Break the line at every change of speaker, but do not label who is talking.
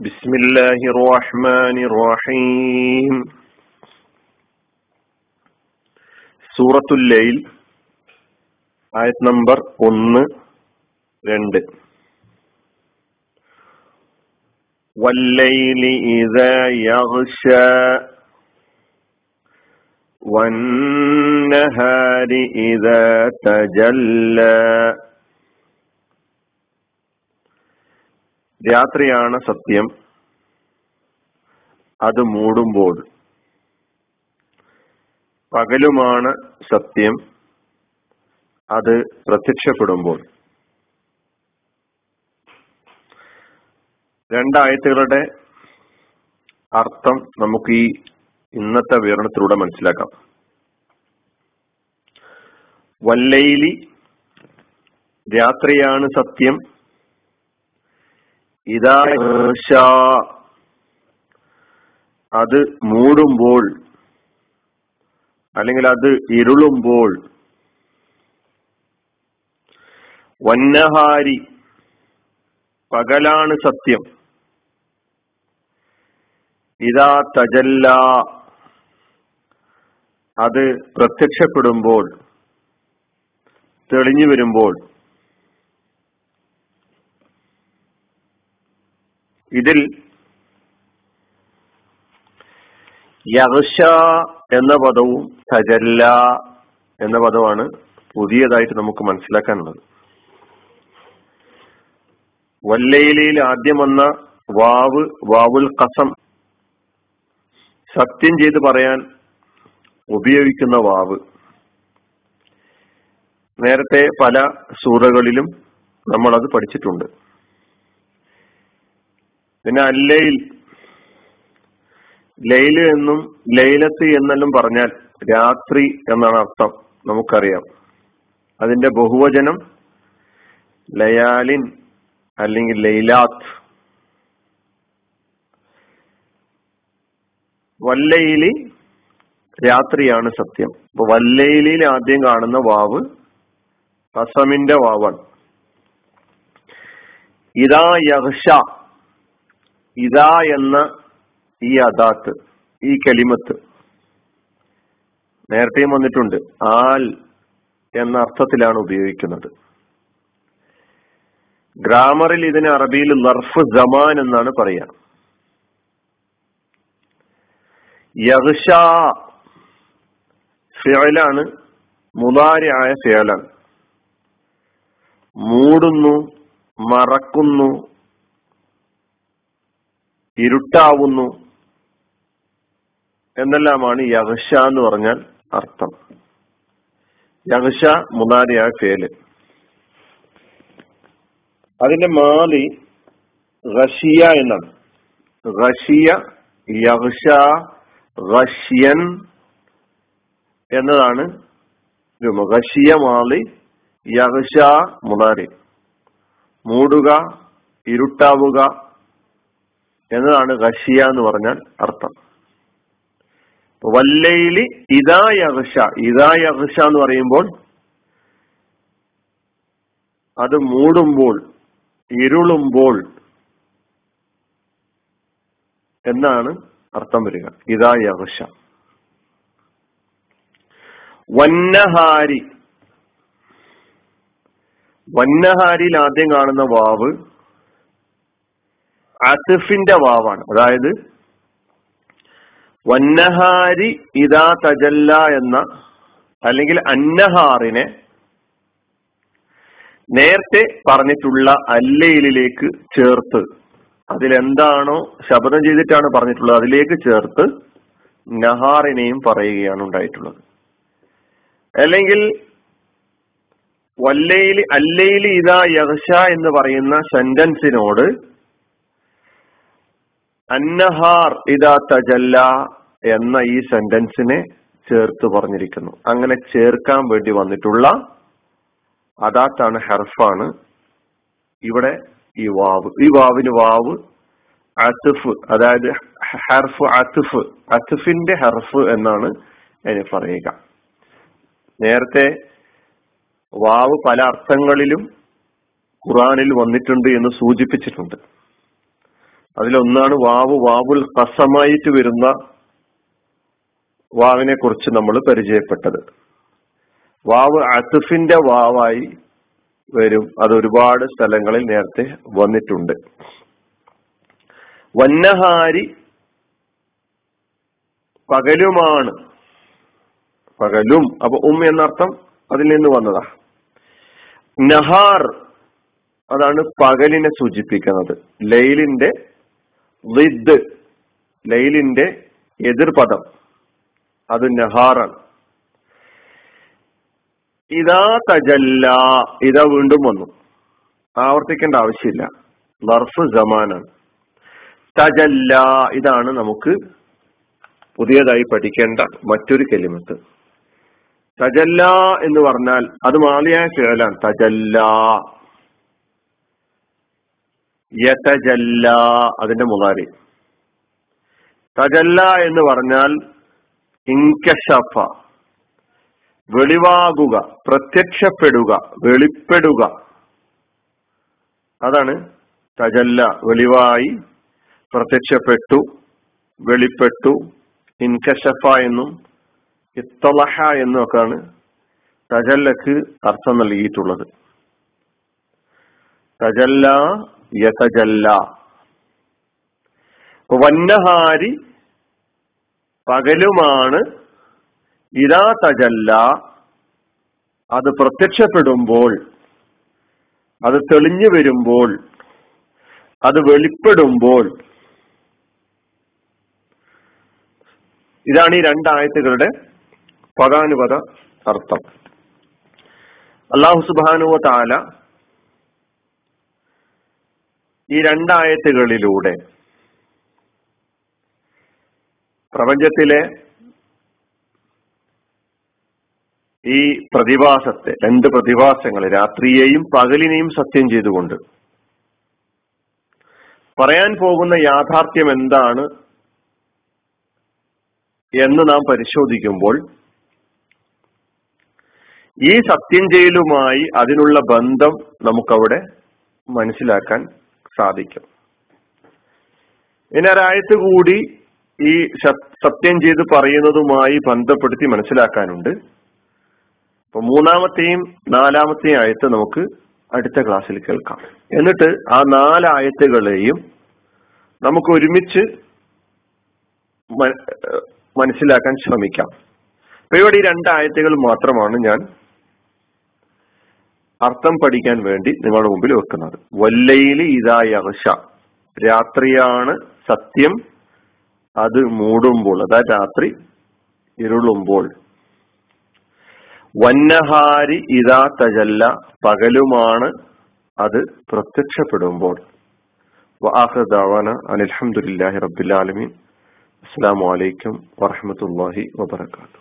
بسم الله الرحمن الرحيم സൂറത്തുൽ ലൈൽ ആയത് നമ്പർ ഒന്ന് രണ്ട് والليل إذا يغشى والنهار إذا تجلى രാത്രിയാണ് സത്യം. അത് മൂടുമ്പോൾ. പകലുമാണ് സത്യം. അത് പ്രത്യക്ഷപ്പെടുമ്പോൾ. രണ്ടായത്തുകളുടെ അർത്ഥം നമുക്ക് ഈ ഇന്നത്തെ വിവരണത്തിലൂടെ മനസ്സിലാക്കാം. വല്ലയിലി രാത്രിയാണ് സത്യം. ഇതാ അത് മൂടുമ്പോൾ അല്ലെങ്കിൽ അത് ഇരുളുമ്പോൾ. വന്നഹാരി പകലാണ് സത്യം. ഇതാ തജല്ല. അത് പ്രത്യക്ഷപ്പെടുമ്പോൾ തെളിഞ്ഞു വരുമ്പോൾ. ഇതിൽ യഹ്ഷ എന്ന പദവും തജല്ല എന്ന പദമാണ് പുതിയതായിട്ട് നമുക്ക് മനസ്സിലാക്കാനുള്ളത്. വല്ലയിലയിൽ ആദ്യം വന്ന വാവ് വാവുൽ കസം സത്യം ചെയ്ത് പറയാൻ ഉപയോഗിക്കുന്ന വാവ്. നേരത്തെ പല സൂറകളിലും നമ്മളത് പഠിച്ചിട്ടുണ്ട്. പിന്നെ അല്ലയിൽ ലൈൽ എന്നും ലൈലത്ത് എന്നെല്ലാം പറഞ്ഞാൽ രാത്രി എന്നാണ് അർത്ഥം നമുക്കറിയാം. അതിന്റെ ബഹുവചനം ലയാലിൻ അല്ലെങ്കിൽ ലൈലാത്ത്. വല്ലയിലി രാത്രിയാണ് സത്യം. അപ്പൊ വല്ലയിലിൽ ആദ്യം കാണുന്ന വാവ് കസമിന്റെ വാവാണ്. ഇതാ യഹ്ഷ ഇതാ എന്ന ഈ അദാത്ത് ഈ കലിമത്ത് നേരത്തെയും വന്നിട്ടുണ്ട്. ആൽ എന്ന അർത്ഥത്തിലാണ് ഉപയോഗിക്കുന്നത്. ഗ്രാമറിൽ ഇതിന് അറബിയിൽ ലർഫ് ജമാൻ എന്നാണ് പറയുക യഹ്ഷ ഫിയലാണ് മുതാരിയായ ഫിയലാണ് മൂടുന്നു മറക്കുന്നു ഇരുട്ടാവുന്നു. എന്നെല്ലാമാണ് യഹ്ഷ എന്ന് പറഞ്ഞാൽ അർത്ഥം. യഹ്ഷ മുനാരിയായ ഫേൽ. അതിന്റെ മാലി റഷിയ എന്നാണ്. റഷിയ യഹ്ഷ റഷ്യൻ എന്നതാണ് റഷിയ മാലി യഹ്ഷ മുനാരി മൂടുക ഇരുട്ടാവുക എന്നതാണ് റഷ്യ എന്ന് പറഞ്ഞാൽ അർത്ഥം. വല്ലയിലി ഇതാ യഹ്ഷ ഇതാ യഹ്ഷ എന്ന് പറയുമ്പോൾ അത് മൂടുമ്പോൾ ഇരുളുമ്പോൾ എന്നാണ് അർത്ഥം വരിക. ഇതാ യഹ്ഷ വന്നഹാരി. വന്നഹാരിയിൽ ആദ്യം കാണുന്ന വാവ് അസിഫിന്റെ വാവാണ്. അതായത് വന്നഹാരി ഇതാ തജല്ല എന്ന അല്ലെങ്കിൽ അന്നഹാറിനെ നേരത്തെ പറഞ്ഞിട്ടുള്ള അല്ലയിലേക്ക് ചേർത്ത് അതിലെന്താണോ ശബ്ദം ചെയ്തിട്ടാണ് പറഞ്ഞിട്ടുള്ളത് അതിലേക്ക് ചേർത്ത് നഹാറിനെയും പറയുകയാണ് ഉണ്ടായിട്ടുള്ളത്. അല്ലെങ്കിൽ വല്ലയിൽ അല്ലയിൽ ഇതാ യഹ്ഷ എന്ന് പറയുന്ന സെന്റൻസിനോട് അന്നഹാർ ഇതാ തജല്ല എന്ന ഈ സെന്റൻസിനെ ചേർത്ത് പറഞ്ഞിരിക്കുന്നു. അങ്ങനെ ചേർക്കാൻ വേണ്ടി വന്നിട്ടുള്ള അദാത്താണ് ഹെർഫാണ്. ഇവിടെ ഈ വാവ്. ഈ വാവിന് വാവ് അസിഫ് അതായത് ഹെർഫ് അസിഫ് അസിഫിന്റെ ഹെർഫ് എന്നാണ് അതിന് പറയുക. നേരത്തെ വാവ് പല അർത്ഥങ്ങളിലും ഖുറാനിൽ വന്നിട്ടുണ്ട് എന്ന് സൂചിപ്പിച്ചിട്ടുണ്ട്. അതിലൊന്നാണ് വാവ്. വാവുൽ കസമായിട്ട് വരുന്ന വാവിനെ കുറിച്ച് നമ്മൾ പരിചയപ്പെട്ടത്. വാവ് അസുഫിന്റെ വാവായി വരും. അത് ഒരുപാട് സ്ഥലങ്ങളിൽ നേരത്തെ വന്നിട്ടുണ്ട്. വന്നഹാരി പകലുമാണ്. പകലും. അപ്പൊ ഉം എന്നർത്ഥം അതിൽ നിന്ന് വന്നതാ. നഹാർ അതാണ് പകലിനെ സൂചിപ്പിക്കുന്നത്. ലൈലിന്റെ ലിദ് ലൈലിന്റെ എതിർപദം. അത് നഹാറാണ്. ഇതാ തജല്ല ഇതാ വീണ്ടും വന്നു. ആവർത്തിക്കേണ്ട ആവശ്യമില്ല. ലർഫ് ജമാനാണ് തജല്ല ഇതാണ് നമുക്ക് പുതിയതായി പഠിക്കേണ്ട മറ്റൊരു കെലിമത്ത്. തജല്ല എന്ന് പറഞ്ഞാൽ അത് മാലിയായ കേളാണ്. തജല്ല. യതജല്ല അതിന്റെ മുതാരി തജല്ല എന്ന് പറഞ്ഞാൽ ഇൻകഷഫ വെളിവാകുക പ്രത്യക്ഷപ്പെടുക വെളിപ്പെടുക. അതാണ് തജല്ല വെളിവായി പ്രത്യക്ഷപ്പെട്ടു വെളിപ്പെട്ടു ഇൻകഷഫ എന്നും ഇത്തലഹ എന്നും ഒക്കെയാണ് തജല്ലക്ക് അർത്ഥം നൽകിയിട്ടുള്ളത്. തജല്ല യതജല്ല വന്നഹാരി പകലുമാണ് ഇതാ തജല്ല. അത് പ്രത്യക്ഷപ്പെടുമ്പോൾ അത് തെളിഞ്ഞു വരുമ്പോൾ അത് വെളിപ്പെടുമ്പോൾ. ഇതാണ് ഈ രണ്ടായത്തുകളുടെ പദാനുപത അർത്ഥം. അള്ളാഹു സുബാനുവ താല ഈ രണ്ടായത്തുകളിലൂടെ. പ്രപഞ്ചത്തിലെ ഈ പ്രതിഭാസത്തെ രണ്ട് പ്രതിഭാസങ്ങൾ രാത്രിയെയും പകലിനെയും സത്യം ചെയ്തുകൊണ്ട്. പറയാൻ പോകുന്ന യാഥാർത്ഥ്യം എന്താണ് എന്ന് നാം പരിശോധിക്കുമ്പോൾ ഈ സത്യം ചെയ്യലുമായി അതിനുള്ള ബന്ധം നമുക്കവിടെ മനസ്സിലാക്കാൻ സാധിക്കും. ഇനി ഒരായത്ത് കൂടി ഈ സത്യം ചെയ്ത് പറയുന്നതുമായി ബന്ധപ്പെടുത്തി മനസ്സിലാക്കാനുണ്ട്. അപ്പൊ മൂന്നാമത്തെയും നാലാമത്തെയും ആയത്ത് നമുക്ക് അടുത്ത ക്ലാസ്സിൽ കേൾക്കാം. എന്നിട്ട് ആ നാലായത്തുകളെയും നമുക്ക് ഒരുമിച്ച് മനസ്സിലാക്കാൻ ശ്രമിക്കാം. അപ്പൊ ഇവിടെ ഈ രണ്ടായത്തുകൾ മാത്രമാണ് ഞാൻ അർത്ഥം പഠിക്കാൻ വേണ്ടി നിങ്ങളുടെ മുമ്പിൽ വെക്കുന്നത്. വല്ലയിൽ ഇതായ അർഷ രാത്രിയാണ് സത്യം അത് മൂടുമ്പോൾ അതായത് രാത്രി ഇരുളുമ്പോൾ. വന്നഹാരി ഇതാ തജല്ല പകലുമാണ് അത് പ്രത്യക്ഷപ്പെടുമ്പോൾ. വാഹദാവാന അനിൽഹമുല്ലാഹി റബ്ബുലാലമീൻ അസ്സാം വലൈക്കും വാഹമത്തല്ലാഹി വാബർക്കാത്തു